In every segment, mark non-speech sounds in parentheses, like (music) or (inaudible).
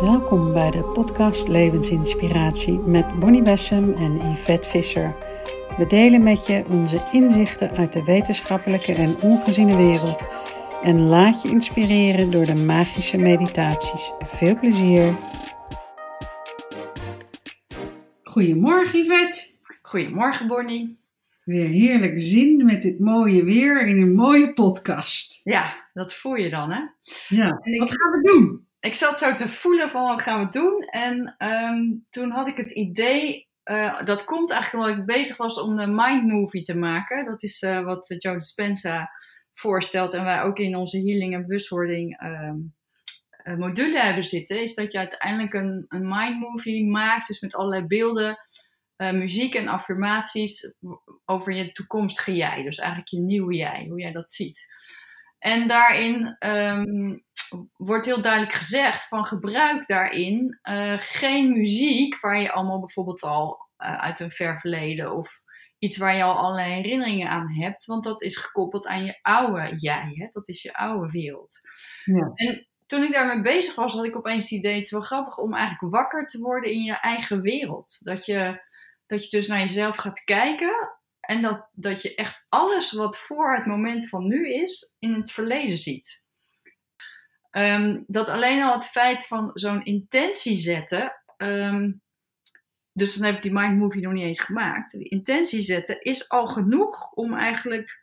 Welkom bij de podcast Levensinspiratie met Bonnie Bessem en Yvette Visser. We delen met je onze inzichten uit de wetenschappelijke en ongeziene wereld en laat je inspireren door de magische meditaties. Veel plezier! Goedemorgen Yvette! Goedemorgen Bonnie! Weer heerlijk zin met dit mooie weer in een mooie podcast. Ja, dat voel je dan hè? Ja, ik, wat gaan we doen? Ik zat zo te voelen van wat gaan we doen en ehm, toen had ik het idee uh, dat komt eigenlijk omdat ik bezig was om een mind movie te maken. Dat is uh, wat Joe Dispenza voorstelt en wij ook in onze healing en bewustwording um, uh, module hebben zitten. Is dat je uiteindelijk een, een mind movie maakt, dus met allerlei beelden, muziek en affirmaties over je toekomstige jij. Dus eigenlijk je nieuwe jij, hoe jij dat ziet. En daarin um, wordt heel duidelijk gezegd van gebruik daarin uh, geen muziek waar je allemaal bijvoorbeeld al uh, uit een ver verleden of iets waar je al allerlei herinneringen aan hebt, want dat is gekoppeld aan je oude jij, hè? dat is je oude wereld. Ja. En toen ik daarmee bezig was, had ik opeens het idee, het is wel grappig om eigenlijk wakker te worden in je eigen wereld. Dat je, dat je dus naar jezelf gaat kijken en dat, dat je echt alles wat voor het moment van nu is, in het verleden ziet. Um, dat alleen al het feit van zo'n intentie zetten. Um, dus dan heb ik die mind movie nog niet eens gemaakt. Die intentie zetten is al genoeg om eigenlijk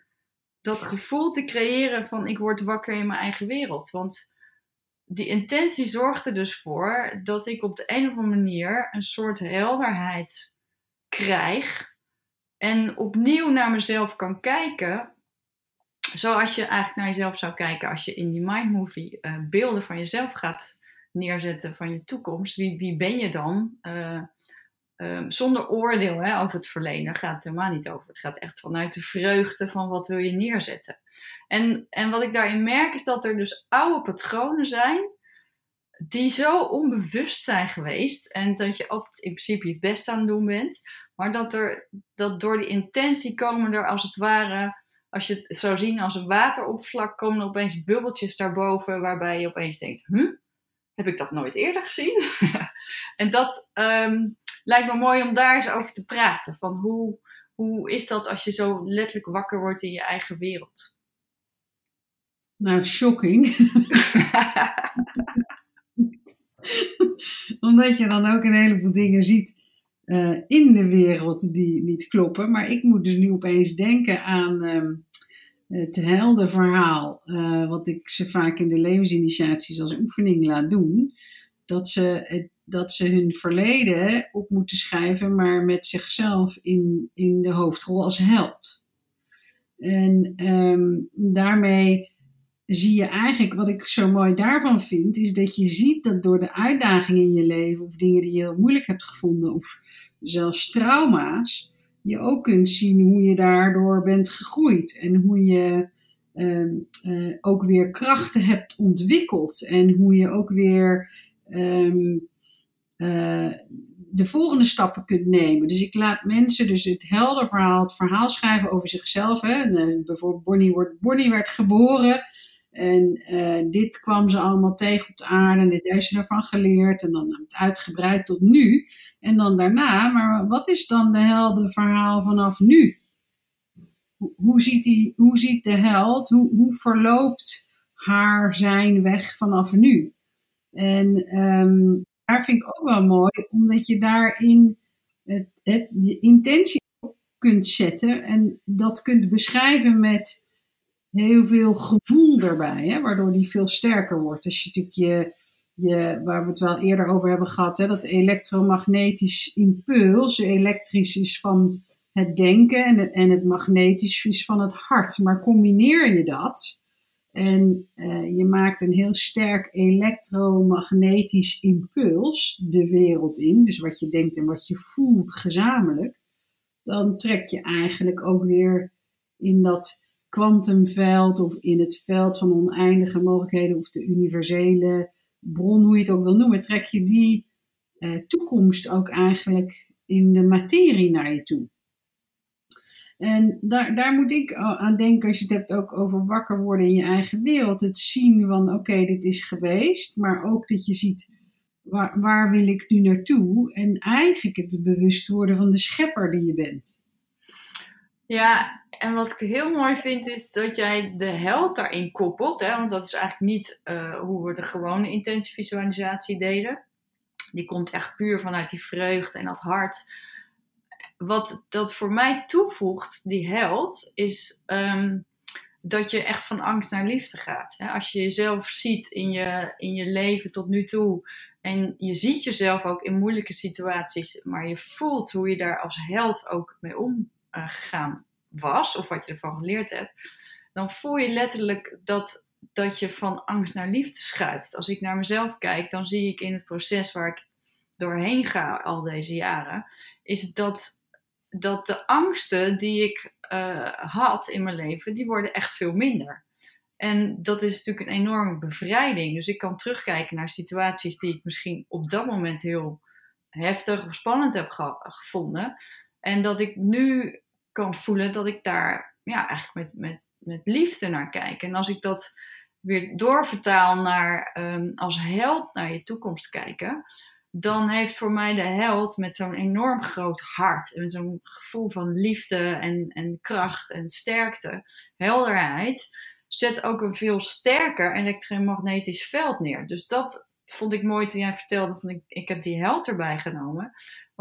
dat gevoel te creëren van ik word wakker in mijn eigen wereld. Want die intentie zorgt er dus voor dat ik op de een of andere manier een soort helderheid krijg. En opnieuw naar mezelf kan kijken zoals je eigenlijk naar jezelf zou kijken als je in die mind movie uh, beelden van jezelf gaat neerzetten van je toekomst. Wie, wie ben je dan? Uh, um, zonder oordeel hè, over het verleden. Daar gaat het helemaal niet over. Het gaat echt vanuit de vreugde van wat wil je neerzetten. En, en wat ik daarin merk is dat er dus oude patronen zijn die zo onbewust zijn geweest. En dat je altijd in principe je best aan het doen bent. Maar dat, er, dat door die intentie komen er als het ware als je het zou zien als een wateroppervlak, komen er opeens bubbeltjes daarboven, waarbij je opeens denkt, huh? heb ik dat nooit eerder gezien? (laughs) en dat um, lijkt me mooi om daar eens over te praten. Van hoe, hoe is dat als je zo letterlijk wakker wordt in je eigen wereld? Nou, shocking. (laughs) (laughs) Omdat je dan ook een heleboel dingen ziet uh, in de wereld die niet kloppen. Maar ik moet dus nu opeens denken aan um, het heldenverhaal, uh, wat ik ze vaak in de levensinitiaties als oefening laat doen. Dat ze, dat ze hun verleden op moeten schrijven, maar met zichzelf in, in de hoofdrol als held. En um, daarmee zie je eigenlijk, wat ik zo mooi daarvan vind, is dat je ziet dat door de uitdagingen in je leven, of dingen die je heel moeilijk hebt gevonden, of zelfs trauma's, je ook kunt zien hoe je daardoor bent gegroeid en hoe je um, uh, ook weer krachten hebt ontwikkeld en hoe je ook weer um, uh, de volgende stappen kunt nemen. Dus ik laat mensen dus het helder verhaal, het verhaal schrijven over zichzelf. Hè. En, uh, bijvoorbeeld Bonnie, wordt, Bonnie werd geboren en uh, dit kwam ze allemaal tegen op de aarde en dit heeft ze ervan geleerd en dan uitgebreid tot nu. En dan daarna, maar wat is dan de heldenverhaal vanaf nu? Hoe, ziet, die, hoe ziet de held, hoe, hoe verloopt haar zijn weg vanaf nu? En um, daar vind ik ook wel mooi, omdat je daarin het, het, je intentie kunt zetten en dat kunt beschrijven met heel veel gevoel erbij, hè, waardoor die veel sterker wordt. Als je natuurlijk je, je, waar we het wel eerder over hebben gehad, hè, dat elektromagnetisch impuls, elektrisch is van het denken en het, en het magnetisch is van het hart. Maar combineer je dat en uh, je maakt een heel sterk elektromagnetisch impuls de wereld in, dus wat je denkt en wat je voelt gezamenlijk, dan trek je eigenlijk ook weer in dat kwantumveld of in het veld van oneindige mogelijkheden of de universele bron, hoe je het ook wil noemen, trek je die eh, toekomst ook eigenlijk in de materie naar je toe. En daar, daar moet ik aan denken als je het hebt ook over wakker worden in je eigen wereld. Het zien van oké, dit is geweest, maar ook dat je ziet waar, waar wil ik nu naartoe? En eigenlijk het bewust worden van de schepper die je bent. Ja, en wat ik heel mooi vind is dat jij de held daarin koppelt. Hè? Want dat is eigenlijk niet uh, hoe we de gewone intentievisualisatie deden. Die komt echt puur vanuit die vreugde en dat hart. Wat dat voor mij toevoegt, die held, is um, dat je echt van angst naar liefde gaat. Hè? Als je jezelf ziet in je, in je leven tot nu toe. En je ziet jezelf ook in moeilijke situaties, maar je voelt hoe je daar als held ook mee omgegaan was, of wat je ervan geleerd hebt, dan voel je letterlijk dat, dat je van angst naar liefde schuift. Als ik naar mezelf kijk, dan zie ik in het proces waar ik doorheen ga al deze jaren, is dat, dat de angsten die ik uh, had in mijn leven, die worden echt veel minder. En dat is natuurlijk een enorme bevrijding. Dus ik kan terugkijken naar situaties die ik misschien op dat moment heel heftig of spannend heb gevonden. En dat ik nu kan voelen dat ik daar ja, eigenlijk met, met, met liefde naar kijk. En als ik dat weer doorvertaal naar um, als held naar je toekomst kijken, dan heeft voor mij de held met zo'n enorm groot hart en zo'n gevoel van liefde en, en kracht en sterkte, helderheid, zet ook een veel sterker elektromagnetisch veld neer. Dus dat vond ik mooi toen jij vertelde van ik, ik heb die held erbij genomen.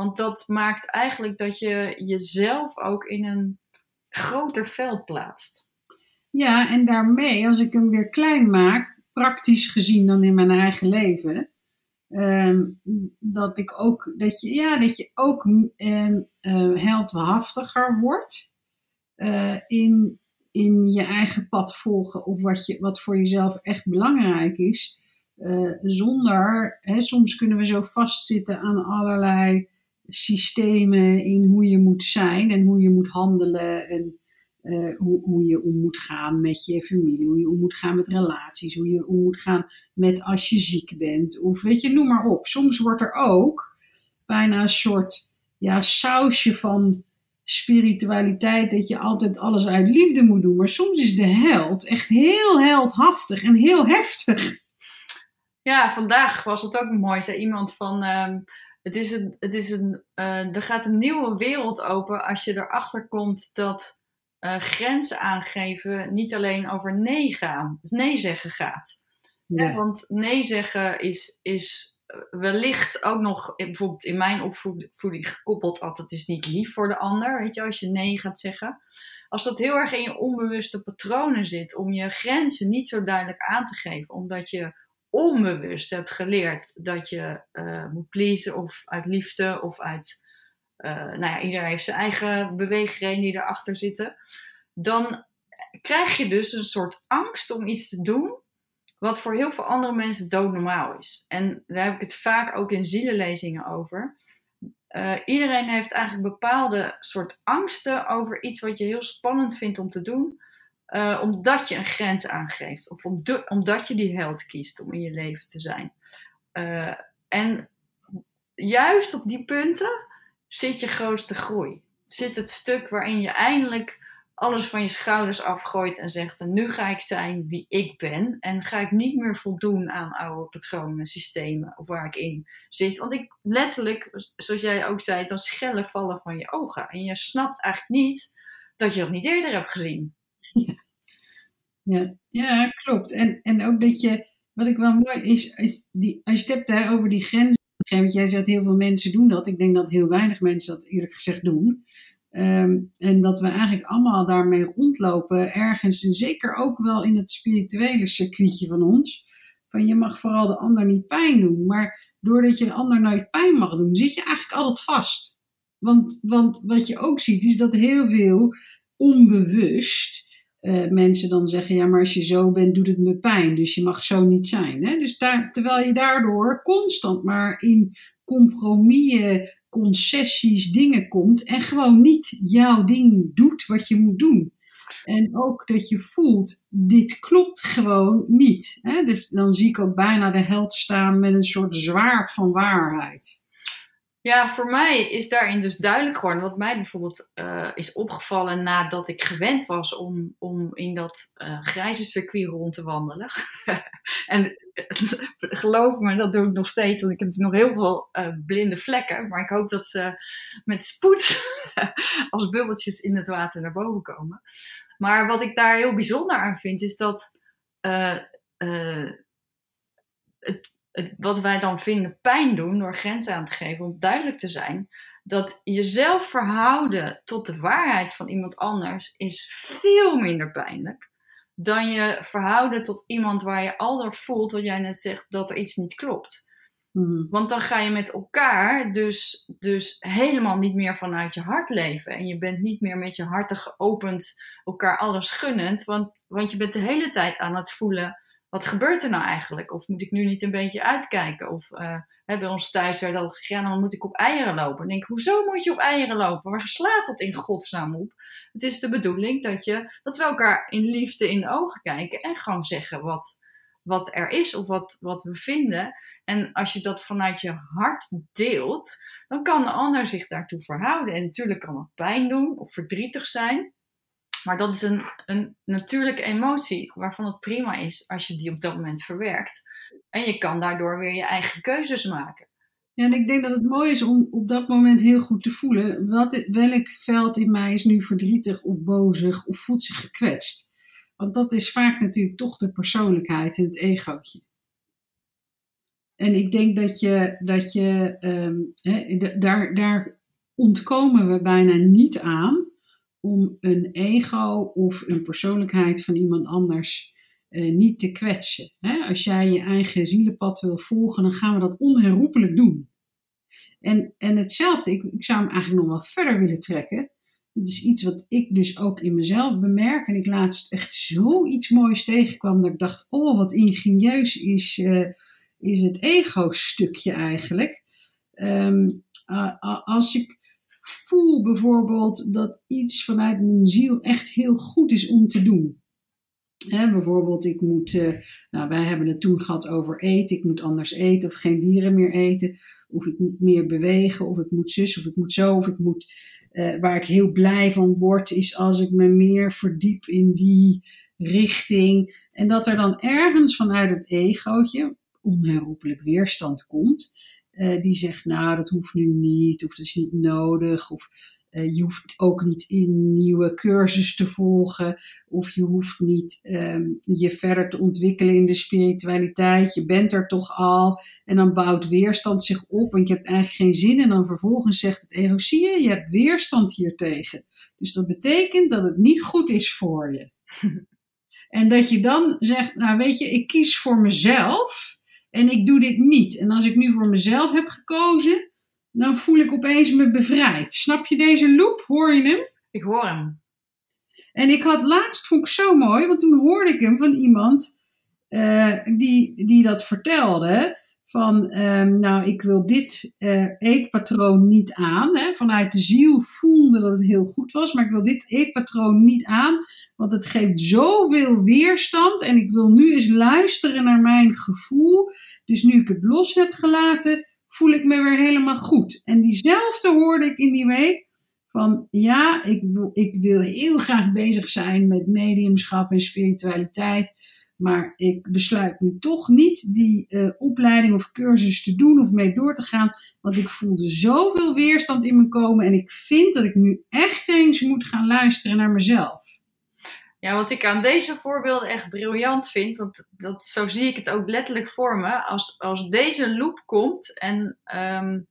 Want dat maakt eigenlijk dat je jezelf ook in een groter veld plaatst. Ja, en daarmee, als ik hem weer klein maak, praktisch gezien dan in mijn eigen leven, ehm, dat ik ook, dat je, ja, dat je ook um, heldhaftiger wordt uh, in, in je eigen pad volgen of wat, je, wat voor jezelf echt belangrijk is. Uh, zonder, hè, soms kunnen we zo vastzitten aan allerlei systemen in hoe je moet zijn en hoe je moet handelen en uh, hoe, hoe, je om moet gaan met je familie, hoe je om moet gaan met relaties, hoe je om moet gaan met als je ziek bent of weet je, noem maar op. Soms wordt er ook bijna een soort ja, sausje van spiritualiteit dat je altijd alles uit liefde moet doen, maar soms is de held echt heel heldhaftig en heel heftig. Ja, vandaag was het ook mooi, zei iemand van. Um het is een, het is een, uh, er gaat een nieuwe wereld open als je erachter komt dat uh, grenzen aangeven niet alleen over nee gaan, nee zeggen gaat. Ja. want nee zeggen is, is wellicht ook nog, bijvoorbeeld in mijn opvoeding gekoppeld altijd is niet lief voor de ander, weet je, als je nee gaat zeggen. Als dat heel erg in je onbewuste patronen zit, om je grenzen niet zo duidelijk aan te geven, omdat je onbewust hebt geleerd dat je uh, moet pleasen of uit liefde of uit, uh, nou ja, iedereen heeft zijn eigen beweegreden die erachter zitten, dan krijg je dus een soort angst om iets te doen wat voor heel veel andere mensen doodnormaal is. En daar heb ik het vaak ook in zielenlezingen over. Uh, iedereen heeft eigenlijk bepaalde soort angsten over iets wat je heel spannend vindt om te doen. Uh, omdat je een grens aangeeft. Of omdat je die held kiest om in je leven te zijn. Uh, en juist op die punten zit je grootste groei. Zit het stuk waarin je eindelijk alles van je schouders afgooit en zegt: en nu ga ik zijn wie ik ben. En ga ik niet meer voldoen aan oude patronen, systemen of waar ik in zit. Want ik letterlijk, zoals jij ook zei, dan schellen vallen van je ogen. En je snapt eigenlijk niet dat je dat niet eerder hebt gezien. (laughs) Ja, ja klopt. En, en ook dat je, wat ik wel mooi is, is die, als je het hebt over die grenzen. Want jij zegt heel veel mensen doen dat. Ik denk dat heel weinig mensen dat eerlijk gezegd doen. Um, en dat we eigenlijk allemaal daarmee rondlopen, ergens, en zeker ook wel in het spirituele circuitje van ons. Van je mag vooral de ander niet pijn doen. Maar doordat je de ander nooit pijn mag doen, zit je eigenlijk altijd vast. Want, want wat je ook ziet, is dat heel veel onbewust uh, mensen dan zeggen, ja, maar als je zo bent, doet het me pijn. Dus je mag zo niet zijn. Hè? Dus daar, terwijl je daardoor constant maar in compromissen, concessies, dingen komt en gewoon niet jouw ding doet wat je moet doen. En ook dat je voelt, dit klopt gewoon niet. Hè? Dus dan zie ik ook bijna de held staan met een soort zwaard van waarheid. Ja, voor mij is daarin dus duidelijk geworden. Wat mij bijvoorbeeld uh, is opgevallen nadat ik gewend was om, om in dat uh, grijze circuit rond te wandelen. (laughs) en geloof me, dat doe ik nog steeds, want ik heb nog heel veel blinde vlekken. Maar ik hoop dat ze met spoed (laughs) als bubbeltjes in het water naar boven komen. Maar wat ik daar heel bijzonder aan vind, is dat het wat wij dan vinden pijn doen door grenzen aan te geven, om duidelijk te zijn dat jezelf verhouden tot de waarheid van iemand anders is veel minder pijnlijk dan je verhouden tot iemand waar je al door voelt, wat jij net zegt, dat er iets niet klopt. Mhm. Want dan ga je met elkaar dus, dus helemaal niet meer vanuit je hart leven. En je bent niet meer met je harten geopend, elkaar alles gunnend. Want, want je bent de hele tijd aan het voelen wat gebeurt er nou eigenlijk? Of moet ik nu niet een beetje uitkijken? Of uh, bij ons thuis werd al gezegd, ja, dan moet ik op eieren lopen. denk hoezo moet je op eieren lopen? Waar slaat dat in godsnaam op? Het is de bedoeling dat, je, dat we elkaar in liefde in de ogen kijken en gewoon zeggen wat, wat er is of wat, wat we vinden. En als je dat vanuit je hart deelt, dan kan de ander zich daartoe verhouden. En natuurlijk kan het pijn doen of verdrietig zijn. Maar dat is een, een natuurlijke emotie waarvan het prima is als je die op dat moment verwerkt. En je kan daardoor weer je eigen keuzes maken. Ja, en ik denk dat het mooi is om op dat moment heel goed te voelen. Wat, welk veld in mij is nu verdrietig of bozig of voelt zich gekwetst? Want dat is vaak natuurlijk toch de persoonlijkheid en het egootje. En ik denk dat je, dat je um, daar, daar ontkomen we bijna niet aan om een ego of een persoonlijkheid van iemand anders uh, niet te kwetsen. Hè? Als jij je eigen zielenpad wil volgen, dan gaan we dat onherroepelijk doen. En, en hetzelfde, ik, ik zou hem eigenlijk nog wel verder willen trekken. Dat is iets wat ik dus ook in mezelf bemerk. En ik laatst echt zoiets moois tegenkwam dat ik dacht, oh wat ingenieus is, uh, is het ego-stukje eigenlijk. Um, als ik voel bijvoorbeeld dat iets vanuit mijn ziel echt heel goed is om te doen. bijvoorbeeld, ik moet, uh, nou, wij hebben het toen gehad over eten. Ik moet anders eten of geen dieren meer eten. Of ik moet meer bewegen, of ik moet zus, of ik moet zo, of ik moet. Uh, waar ik heel blij van word, is als ik me meer verdiep in die richting. En dat er dan ergens vanuit het egootje onherroepelijk weerstand komt. Uh, die zegt, nou, dat hoeft nu niet, of dat is niet nodig, of uh, je hoeft ook niet in nieuwe cursus te volgen, of je hoeft niet um, je verder te ontwikkelen in de spiritualiteit. Je bent er toch al. En dan bouwt weerstand zich op, want je hebt eigenlijk geen zin. En dan vervolgens zegt het ego, zie je, je hebt weerstand hiertegen. Dus dat betekent dat het niet goed is voor je. (laughs) en dat je dan zegt, nou weet je, ik kies voor mezelf. En ik doe dit niet. En als ik nu voor mezelf heb gekozen, dan voel ik opeens me bevrijd. Snap je deze loop? Hoor je hem? Ik hoor hem. En ik had laatst, vond ik zo mooi, want toen hoorde ik hem van iemand uh, die, die dat vertelde van, um, nou, ik wil dit uh, eetpatroon niet aan. Hè. Vanuit de ziel voelde dat het heel goed was, maar ik wil dit eetpatroon niet aan, want het geeft zoveel weerstand en ik wil nu eens luisteren naar mijn gevoel. Dus nu ik het los heb gelaten, voel ik me weer helemaal goed. En diezelfde hoorde ik in die week van, ja, ik ik wil heel graag bezig zijn met mediumschap en spiritualiteit. Maar ik besluit nu toch niet die uh, opleiding of cursus te doen of mee door te gaan. Want ik voelde zoveel weerstand in me komen. En ik vind dat ik nu echt eens moet gaan luisteren naar mezelf. Ja, wat ik aan deze voorbeelden echt briljant vind, want dat, zo zie ik het ook letterlijk voor me. Als, als deze loop komt, en, um,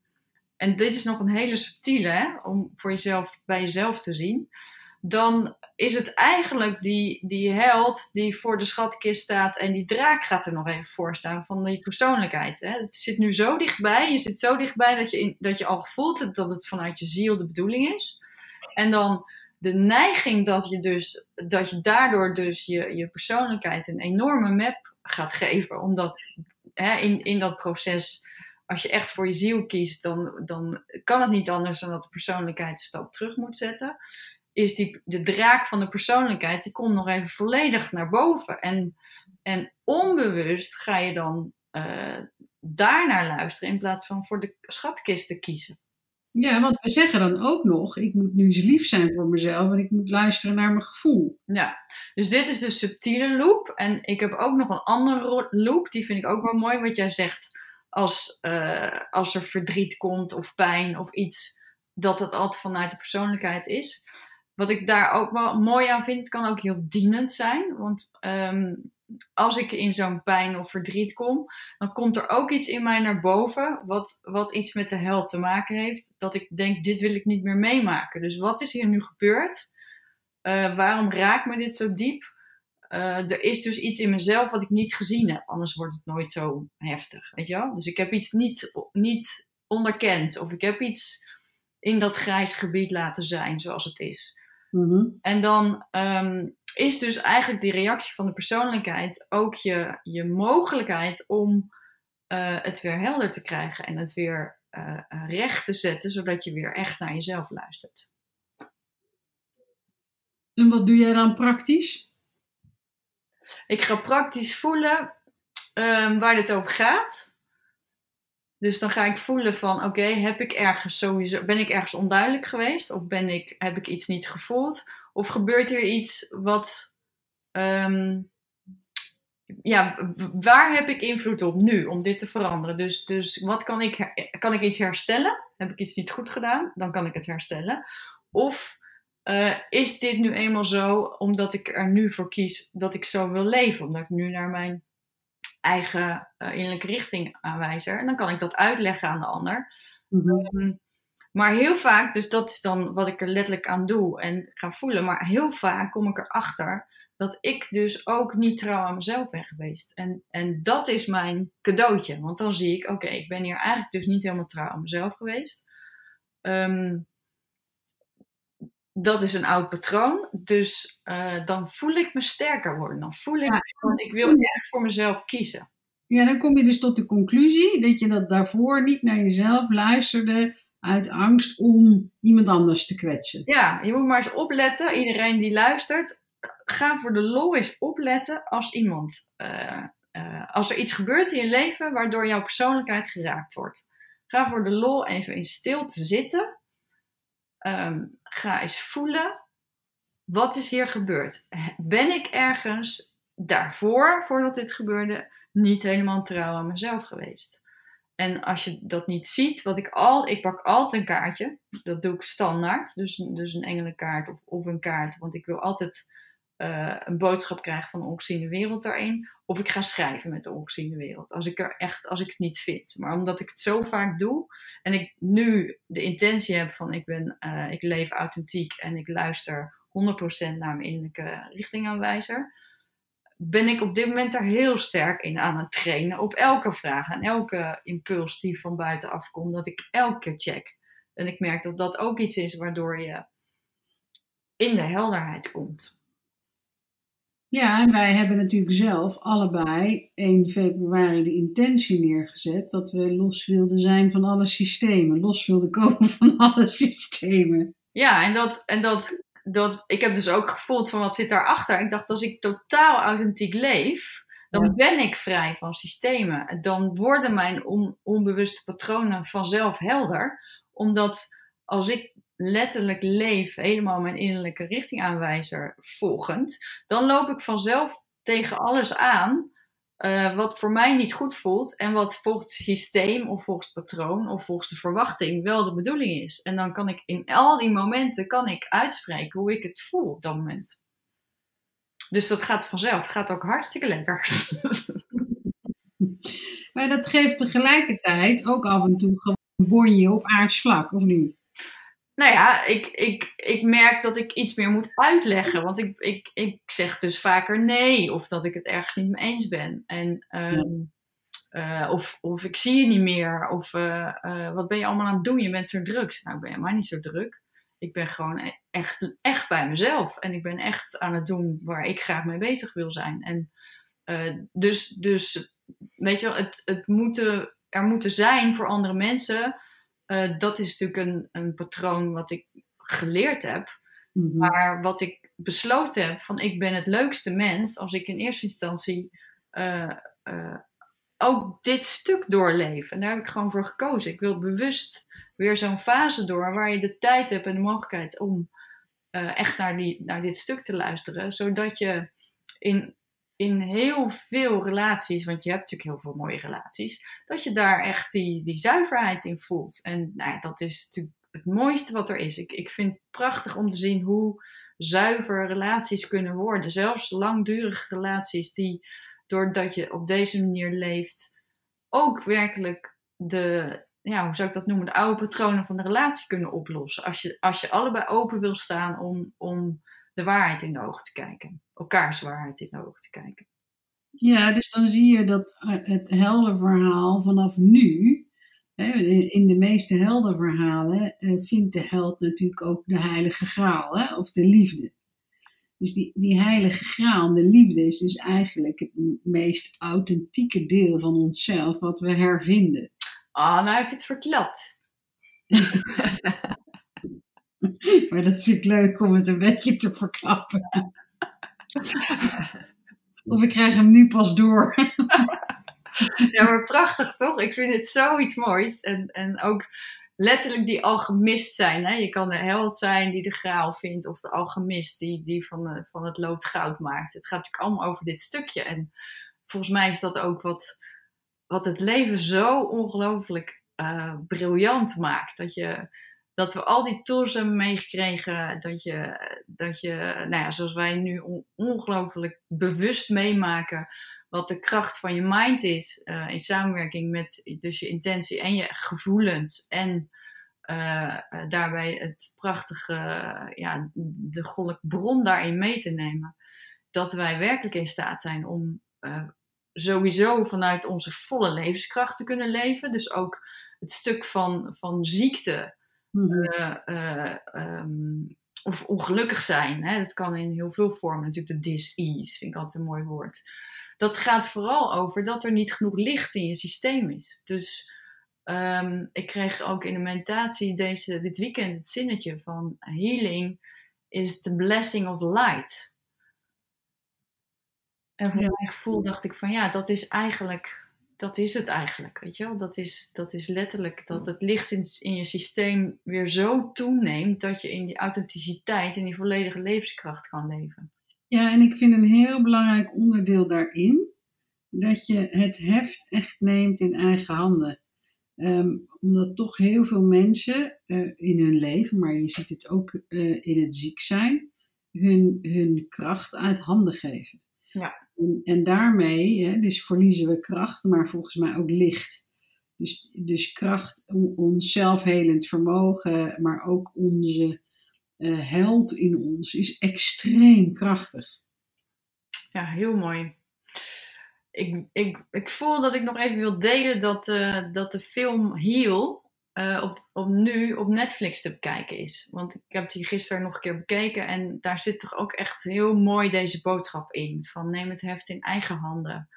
en dit is nog een hele subtiele, hè, om voor jezelf bij jezelf te zien dan is het eigenlijk die, die held die voor de schatkist staat en die draak gaat er nog even voor staan van die persoonlijkheid. Hè? Het zit nu zo dichtbij, je zit zo dichtbij dat je, in, dat je al voelt dat het vanuit je ziel de bedoeling is. En dan de neiging dat je dus, dat je daardoor dus je, je persoonlijkheid een enorme map gaat geven, omdat hè, in, in dat proces als je echt voor je ziel kiest, dan, dan kan het niet anders dan dat de persoonlijkheid de stap terug moet zetten is die, de draak van de persoonlijkheid, die komt nog even volledig naar boven. En, en onbewust ga je dan uh, daarnaar luisteren in plaats van voor de schatkist te kiezen. Ja, want we zeggen dan ook nog, ik moet nu eens lief zijn voor mezelf en ik moet luisteren naar mijn gevoel. Ja, dus dit is de subtiele loop. En ik heb ook nog een andere loop, die vind ik ook wel mooi, wat jij zegt. Als, uh, als er verdriet komt of pijn of iets, dat het altijd vanuit de persoonlijkheid is. Wat ik daar ook wel mooi aan vind, kan ook heel dienend zijn. Want um, als ik in zo'n pijn of verdriet kom, dan komt er ook iets in mij naar boven, wat, wat iets met de hel te maken heeft. Dat ik denk, dit wil ik niet meer meemaken. Dus wat is hier nu gebeurd? Uh, waarom raakt me dit zo diep? Uh, er is dus iets in mezelf wat ik niet gezien heb, anders wordt het nooit zo heftig, weet je wel? Dus ik heb iets niet, niet onderkend, of ik heb iets in dat grijs gebied laten zijn zoals het is. Mm -hmm. En dan um, is dus eigenlijk die reactie van de persoonlijkheid ook je, je mogelijkheid om uh, het weer helder te krijgen en het weer uh, recht te zetten, zodat je weer echt naar jezelf luistert. En wat doe jij dan praktisch? Ik ga praktisch voelen um, waar dit over gaat. Dus dan ga ik voelen van, oké, heb ik ergens sowieso, ben ik ergens onduidelijk geweest? Of ben ik, heb ik iets niet gevoeld? Of gebeurt er iets wat, um, ja, waar heb ik invloed op nu om dit te veranderen? Dus, dus wat kan ik, kan ik iets herstellen? Heb ik iets niet goed gedaan? Dan kan ik het herstellen. Of uh, is dit nu eenmaal zo omdat ik er nu voor kies dat ik zo wil leven? Omdat ik nu naar mijn eigen uh, innerlijke richting aanwijzer. En dan kan ik dat uitleggen aan de ander. Mm -hmm. um, maar heel vaak, dus dat is dan wat ik er letterlijk aan doe en ga voelen. Maar heel vaak kom ik erachter dat ik dus ook niet trouw aan mezelf ben geweest. En, en dat is mijn cadeautje. Want dan zie ik, oké, okay, ik ben hier eigenlijk dus niet helemaal trouw aan mezelf geweest. Um, dat is een oud patroon. Dus uh, dan voel ik me sterker worden. Dan voel ik, ja. ik wil echt voor mezelf kiezen. Ja, dan kom je dus tot de conclusie dat je dat daarvoor niet naar jezelf luisterde uit angst om iemand anders te kwetsen. Ja, je moet maar eens opletten. Iedereen die luistert, ga voor de lol eens opletten als iemand, uh, uh, als er iets gebeurt in je leven waardoor jouw persoonlijkheid geraakt wordt. Ga voor de lol even in stilte zitten. Um, ga eens voelen, wat is hier gebeurd? Ben ik ergens daarvoor, voordat dit gebeurde, niet helemaal trouw aan mezelf geweest? En als je dat niet ziet, wat ik al, ik pak altijd een kaartje. Dat doe ik standaard. Dus, dus een engelenkaart of, of een kaart. Want ik wil altijd uh, een boodschap krijgen van de ongeziene wereld daarin. Of ik ga schrijven met de ongeziene wereld. Als ik er echt, als ik het niet vind. Maar omdat ik het zo vaak doe. En ik nu de intentie heb van ik ben, uh, ik leef authentiek en ik luister 100% naar mijn innerlijke richtingaanwijzer ben ik op dit moment daar heel sterk in aan het trainen. Op elke vraag en elke impuls die van buitenaf komt, dat ik elke keer check. En ik merk dat dat ook iets is waardoor je in de helderheid komt. Ja, en wij hebben natuurlijk zelf allebei 1 februari de intentie neergezet dat we los wilden zijn van alle systemen, los wilden komen (laughs) van alle systemen. Ja, en dat, en dat dat, ik heb dus ook gevoeld van wat zit daarachter. Ik dacht, als ik totaal authentiek leef, dan ja. ben ik vrij van systemen. Dan worden mijn on, onbewuste patronen vanzelf helder. Omdat als ik letterlijk leef, helemaal mijn innerlijke richtingaanwijzer volgend, dan loop ik vanzelf tegen alles aan uh, wat voor mij niet goed voelt en wat volgens het systeem of volgens het patroon of volgens de verwachting wel de bedoeling is. En dan kan ik in al die momenten kan ik uitspreken hoe ik het voel op dat moment. Dus dat gaat vanzelf. Het gaat ook hartstikke lekker. (laughs) maar dat geeft tegelijkertijd ook af en toe gewoon bonje op aardsvlak, of niet? Nou ja, ik, ik, ik merk dat ik iets meer moet uitleggen. Want ik, ik, ik zeg dus vaker nee. Of dat ik het ergens niet mee eens ben. En, um, uh, of, of ik zie je niet meer. Of uh, uh, wat ben je allemaal aan het doen? Je bent zo druk. Nou, ik ben helemaal niet zo druk. Ik ben gewoon e-, echt, echt bij mezelf. En ik ben echt aan het doen waar ik graag mee bezig wil zijn. En dus, dus, weet je wel, het, het moeten, er moeten zijn voor andere mensen uh, dat is natuurlijk een, een patroon wat ik geleerd heb. Mm-hmm. Maar wat ik besloten heb van ik ben het leukste mens als ik in eerste instantie uh, uh, ook dit stuk doorleven. En daar heb ik gewoon voor gekozen. Ik wil bewust weer zo'n fase door waar je de tijd hebt en de mogelijkheid om echt naar, die, naar dit stuk te luisteren. Zodat je in, in heel veel relaties, want je hebt natuurlijk heel veel mooie relaties, dat je daar echt die, die zuiverheid in voelt. En nou dat is natuurlijk het mooiste wat er is. Ik, ik vind het prachtig om te zien hoe zuiver relaties kunnen worden. Zelfs langdurige relaties die, doordat je op deze manier leeft, ook werkelijk de, ja, hoe zou ik dat noemen, de oude patronen van de relatie kunnen oplossen. Als je, als je allebei open wil staan om, om de waarheid in de ogen te kijken. Elkaars waarheid in de ogen te kijken. Ja, dus dan zie je dat het heldenverhaal vanaf nu, in de meeste heldenverhalen, eh, vindt de held natuurlijk ook de heilige graal, hè, of de liefde. Dus die, die heilige graal, de liefde, is dus eigenlijk het meest authentieke deel van onszelf wat we hervinden. Ah, nou heb je het verklapt. (laughs) (laughs) maar dat vind ik leuk om het een beetje te verklappen. (laughs) of ik krijg hem nu pas door. (laughs) ja, maar prachtig toch? Ik vind het zoiets moois. En, en ook letterlijk die alchemist zijn. Hè? Je kan de held zijn die de graal vindt, of de alchemist die, die van, van het lood goud maakt. Het gaat natuurlijk allemaal over dit stukje. En volgens mij is dat ook wat, wat het leven zo ongelooflijk uh, briljant maakt. Dat, je, dat we al die tools hebben meegekregen. Dat je, dat je nou ja, zoals wij nu ongelooflijk bewust meemaken. Wat de kracht van je mind is. Uh, in samenwerking met dus je intentie en je gevoelens. En uh, daarbij het prachtige, ja, de goddelijke bron daarin mee te nemen. Dat wij werkelijk in staat zijn om sowieso vanuit onze volle levenskracht te kunnen leven. Dus ook het stuk van, van ziekte mhm. eh, eh, ehm, of ongelukkig zijn. Hè? Dat kan in heel veel vormen. Natuurlijk de dis-ease vind ik altijd een mooi woord. Dat gaat vooral over dat er niet genoeg licht in je systeem is. Dus ehm, ik kreeg ook in de meditatie deze, dit weekend het zinnetje van healing is the blessing of light. En voor mijn gevoel dacht ik van ja, dat is eigenlijk, dat is het eigenlijk, weet je wel. Dat is, dat is letterlijk dat het licht in, in je systeem weer zo toeneemt dat je in die authenticiteit en die volledige levenskracht kan leven. Ja, en ik vind een heel belangrijk onderdeel daarin dat je het heft echt neemt in eigen handen. Ehm, omdat toch heel veel mensen uh, in hun leven, maar je ziet het ook uh, in het ziek zijn, hun, hun kracht uit handen geven. Ja. En, en daarmee, hè, dus verliezen we kracht, maar volgens mij ook licht. Dus, dus kracht, ons zelfhelend vermogen, maar ook onze uh, held in ons is extreem krachtig. Ja, heel mooi. Ik, ik, ik voel dat ik nog even wil delen dat, uh, dat de film Heal uh, op, op nu op Netflix te bekijken is. Want ik heb die gisteren nog een keer bekeken en daar zit toch ook echt heel mooi deze boodschap in. Van neem het heft in eigen handen.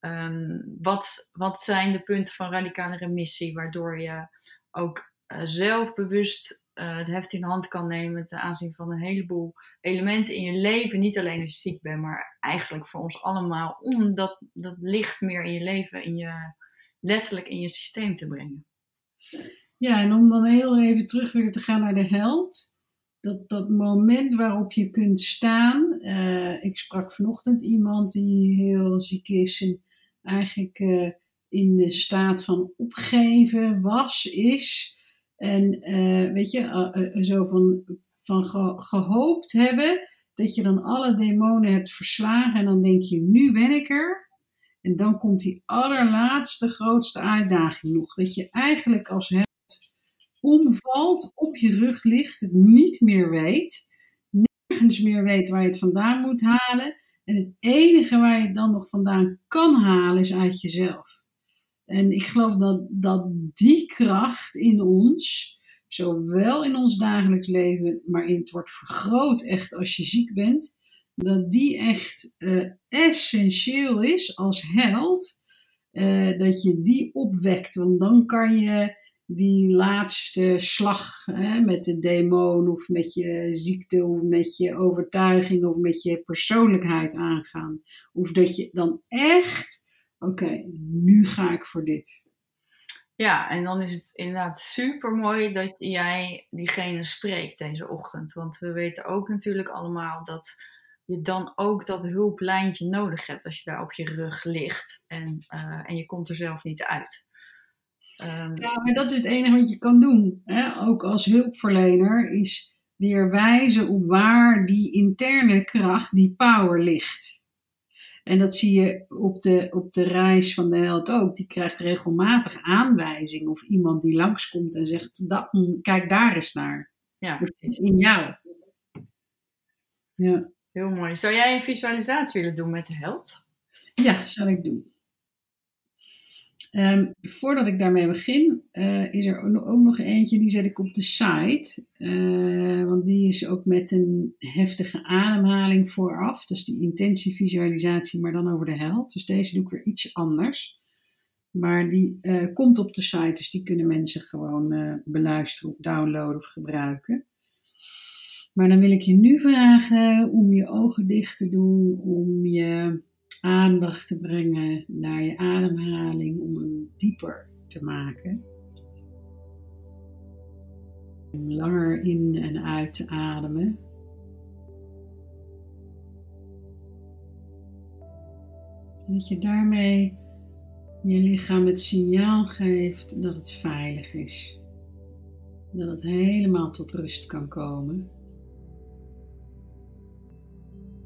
Um, wat, wat zijn de punten van radicale remissie waardoor je ook uh, zelfbewust uh, het heft in hand kan nemen ten aanzien van een heleboel elementen in je leven. Niet alleen als je ziek bent, maar eigenlijk voor ons allemaal. Om dat, dat licht meer in je leven, in je, letterlijk in je systeem te brengen. Ja, en om dan heel even terug weer te gaan naar de held. Dat, dat moment waarop je kunt staan. Uh, ik sprak vanochtend iemand die heel ziek is en eigenlijk uh, in de staat van opgeven was, is. En uh, weet je, zo van, van ge, gehoopt hebben dat je dan alle demonen hebt verslagen. En dan denk je, nu ben ik er. En dan komt die allerlaatste grootste uitdaging nog. Dat je eigenlijk als omvalt, op je rug ligt, het niet meer weet, nergens meer weet waar je het vandaan moet halen. En het enige waar je het dan nog vandaan kan halen is uit jezelf. En ik geloof dat, dat die kracht in ons, zowel in ons dagelijks leven, maar in het wordt vergroot echt als je ziek bent, dat die echt uh, essentieel is als held. Uh, dat je die opwekt, want dan kan je die laatste slag hè, met de demon of met je ziekte of met je overtuiging of met je persoonlijkheid aangaan. Of dat je dan echt oké, nu ga ik voor dit. Ja, en dan is het inderdaad super mooi dat jij diegene spreekt deze ochtend. Want we weten ook natuurlijk allemaal dat je dan ook dat hulplijntje nodig hebt als je daar op je rug ligt en, eh, en je komt er zelf niet uit. Um, ja, maar dat is het enige wat je kan doen. Hè? Ook als hulpverlener is weer wijzen op waar die interne kracht, die power ligt. En dat zie je op de, op de reis van de held ook. Die krijgt regelmatig aanwijzing of iemand die langskomt en zegt: dat, kijk daar eens naar. Ja. Dat zit in jou. Ja. Heel mooi. Zou jij een visualisatie willen doen met de held? Ja, zal ik doen. Um, voordat ik daarmee begin, uh, is er ook nog eentje, die zet ik op de site. Uh, want die is ook met een heftige ademhaling vooraf. Dus die intentievisualisatie, maar dan over de held. Dus deze doe ik weer iets anders. Maar die uh, komt op de site, dus die kunnen mensen gewoon beluisteren of downloaden of gebruiken. Maar dan wil ik je nu vragen om je ogen dicht te doen, om je aandacht te brengen naar je ademhaling, om hem dieper te maken. Om langer in en uit te ademen. Dat je daarmee je lichaam het signaal geeft dat het veilig is. Dat het helemaal tot rust kan komen.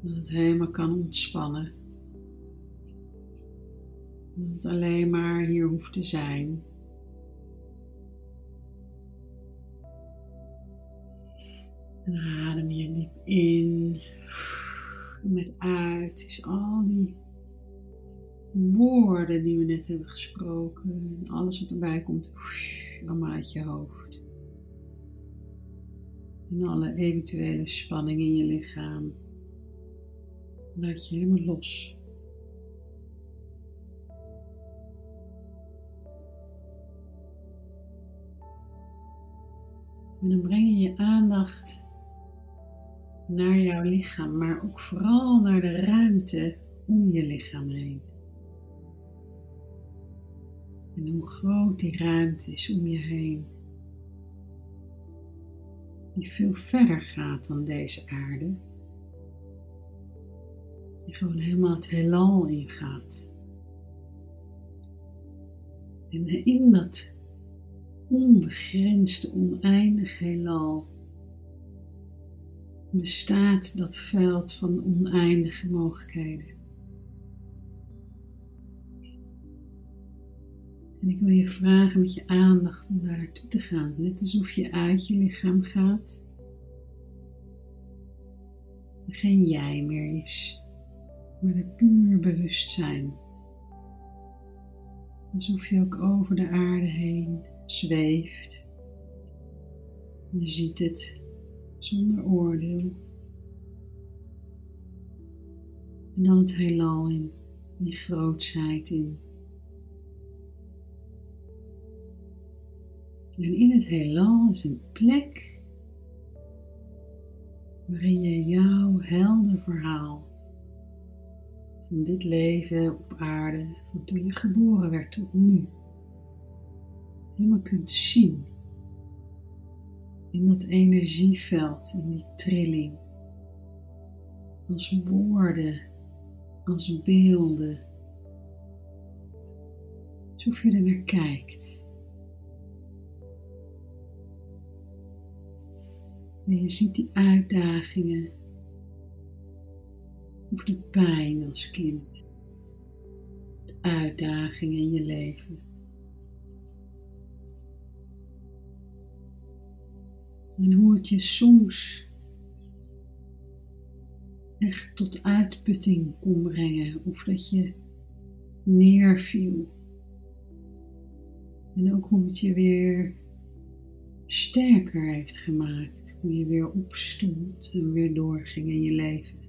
Dat het helemaal kan ontspannen. Dat alleen maar hier hoeft te zijn. En adem je diep in. Met uit is al die woorden die we net hebben gesproken. En alles wat erbij komt. Allemaal uit je hoofd. En alle eventuele spanning in je lichaam. Laat je helemaal los. En dan breng je je aandacht naar jouw lichaam, maar ook vooral naar de ruimte om je lichaam heen. En hoe groot die ruimte is om je heen. Die veel verder gaat dan deze aarde. Die gewoon helemaal het heelal ingaat. En in dat onbegrensde, oneindig heelal bestaat dat veld van oneindige mogelijkheden. En ik wil je vragen met je aandacht om daar naartoe te gaan, net alsof je uit je lichaam gaat. Er geen jij meer is, maar een puur bewustzijn. Alsof je ook over de aarde heen zweeft. Je ziet het zonder oordeel. En dan het heelal in, die grootsheid in. En in het heelal is een plek waarin je jouw helder verhaal van dit leven op aarde, van toen je geboren werd tot nu, helemaal kunt zien. In dat energieveld, in die trilling. Als woorden, als beelden. Alsof je er naar kijkt. En je ziet die uitdagingen. Of de pijn als kind. De uitdagingen in je leven. En hoe het je soms echt tot uitputting kon brengen of dat je neerviel. En ook hoe het je weer sterker heeft gemaakt, hoe je weer opstond en weer doorging in je leven.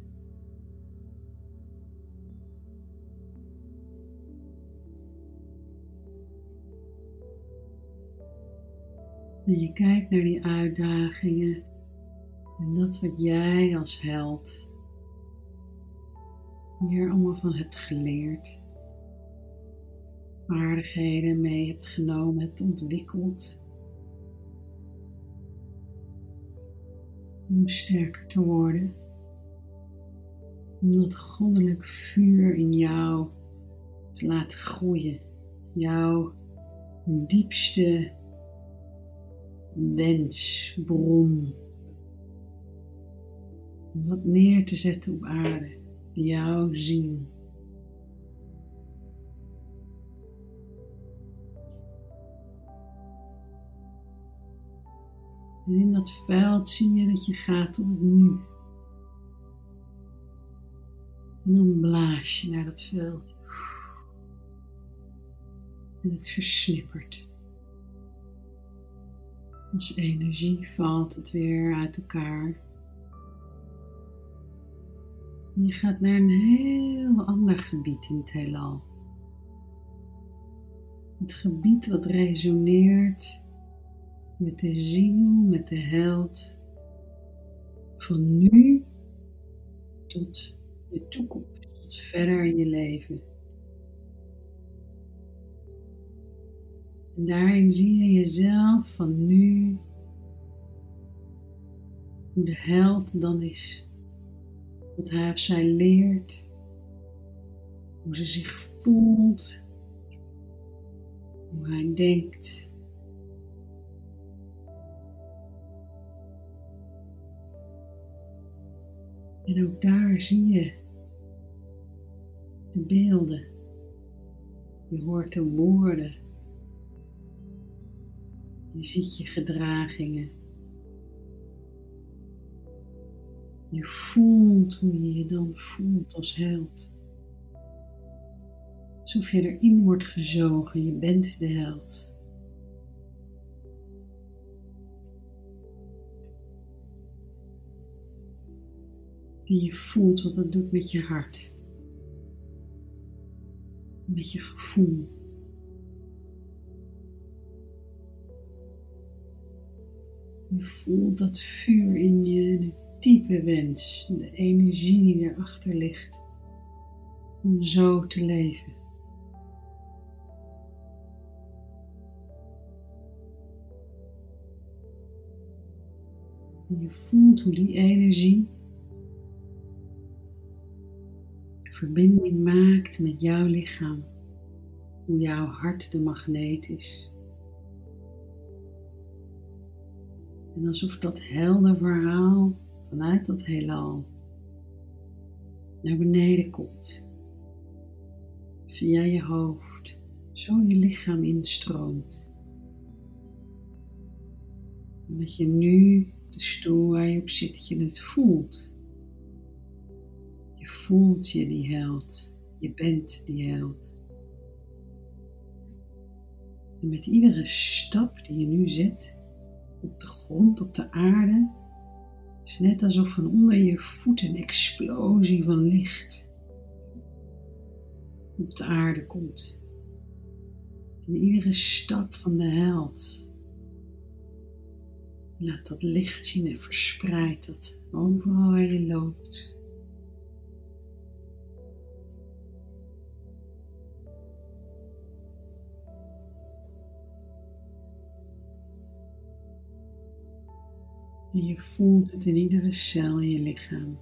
Je kijkt naar die uitdagingen en dat wat jij als held hier allemaal van hebt geleerd. vaardigheden mee hebt genomen, hebt ontwikkeld. Om sterker te worden. Om dat goddelijk vuur in jou te laten groeien. Jouw diepste wensbron. Om dat neer te zetten op aarde. Jouw ziel. En in dat veld zie je dat je gaat tot het nu. En dan blaas je naar dat veld. En het versnippert. Als energie valt het weer uit elkaar. Je gaat naar een heel ander gebied in het heelal. Het gebied wat resoneert met de ziel, met de held. Van nu tot de toekomst, tot verder in je leven. En daarin zie je jezelf van nu, hoe de held dan is, wat hij of zij leert, hoe ze zich voelt, hoe hij denkt. En ook daar zie je de beelden. Je hoort de woorden. Je ziet je gedragingen. Je voelt hoe je je dan voelt als held. Alsof je erin wordt gezogen, je bent de held. En je voelt wat dat doet met je hart. Met je gevoel. Je voelt dat vuur in je, de diepe wens, de energie die erachter ligt om zo te leven. En je voelt hoe die energie verbinding maakt met jouw lichaam, hoe jouw hart de magneet is. En alsof dat helder verhaal vanuit dat heelal naar beneden komt, via je hoofd, zo je lichaam instroomt. En dat je nu de stoel waar je op zit, dat je het voelt voelt je die held. Je bent die held. En met iedere stap die je nu zet op de grond, op de aarde, is net alsof van onder je voet een explosie van licht op de aarde komt. En iedere stap van de held laat dat licht zien en verspreidt dat overal waar je loopt. En je voelt het in iedere cel in je lichaam.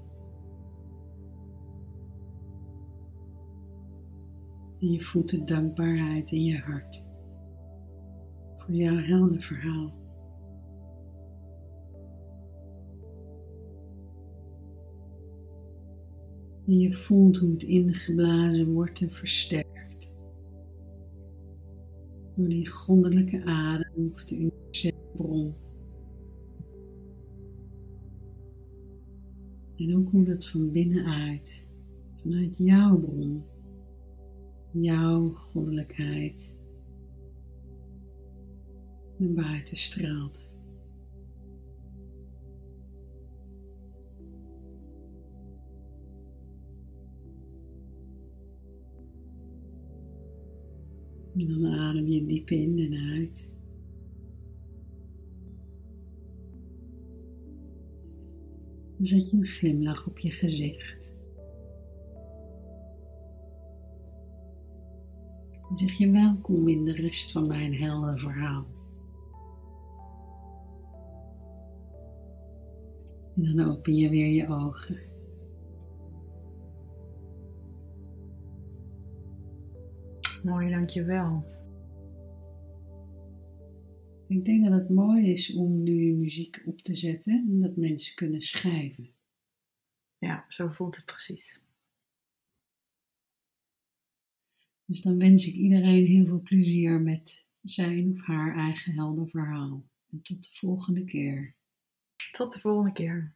En je voelt de dankbaarheid in je hart voor jouw helder verhaal. En je voelt hoe het ingeblazen wordt en versterkt. Door die grondelijke adem of de universele bron. En hoe dat van binnenuit, vanuit jouw bron, jouw goddelijkheid, naar buiten straalt. En dan adem je diep in en uit. Dan zet je een glimlach op je gezicht. Dan zeg je welkom in de rest van mijn helder verhaal. En dan open je weer je ogen. Mooi, dankjewel. Ik denk dat het mooi is om nu muziek op te zetten en dat mensen kunnen schrijven. Ja, zo voelt het precies. Dus dan wens ik iedereen heel veel plezier met zijn of haar eigen helder verhaal. En tot de volgende keer. Tot de volgende keer.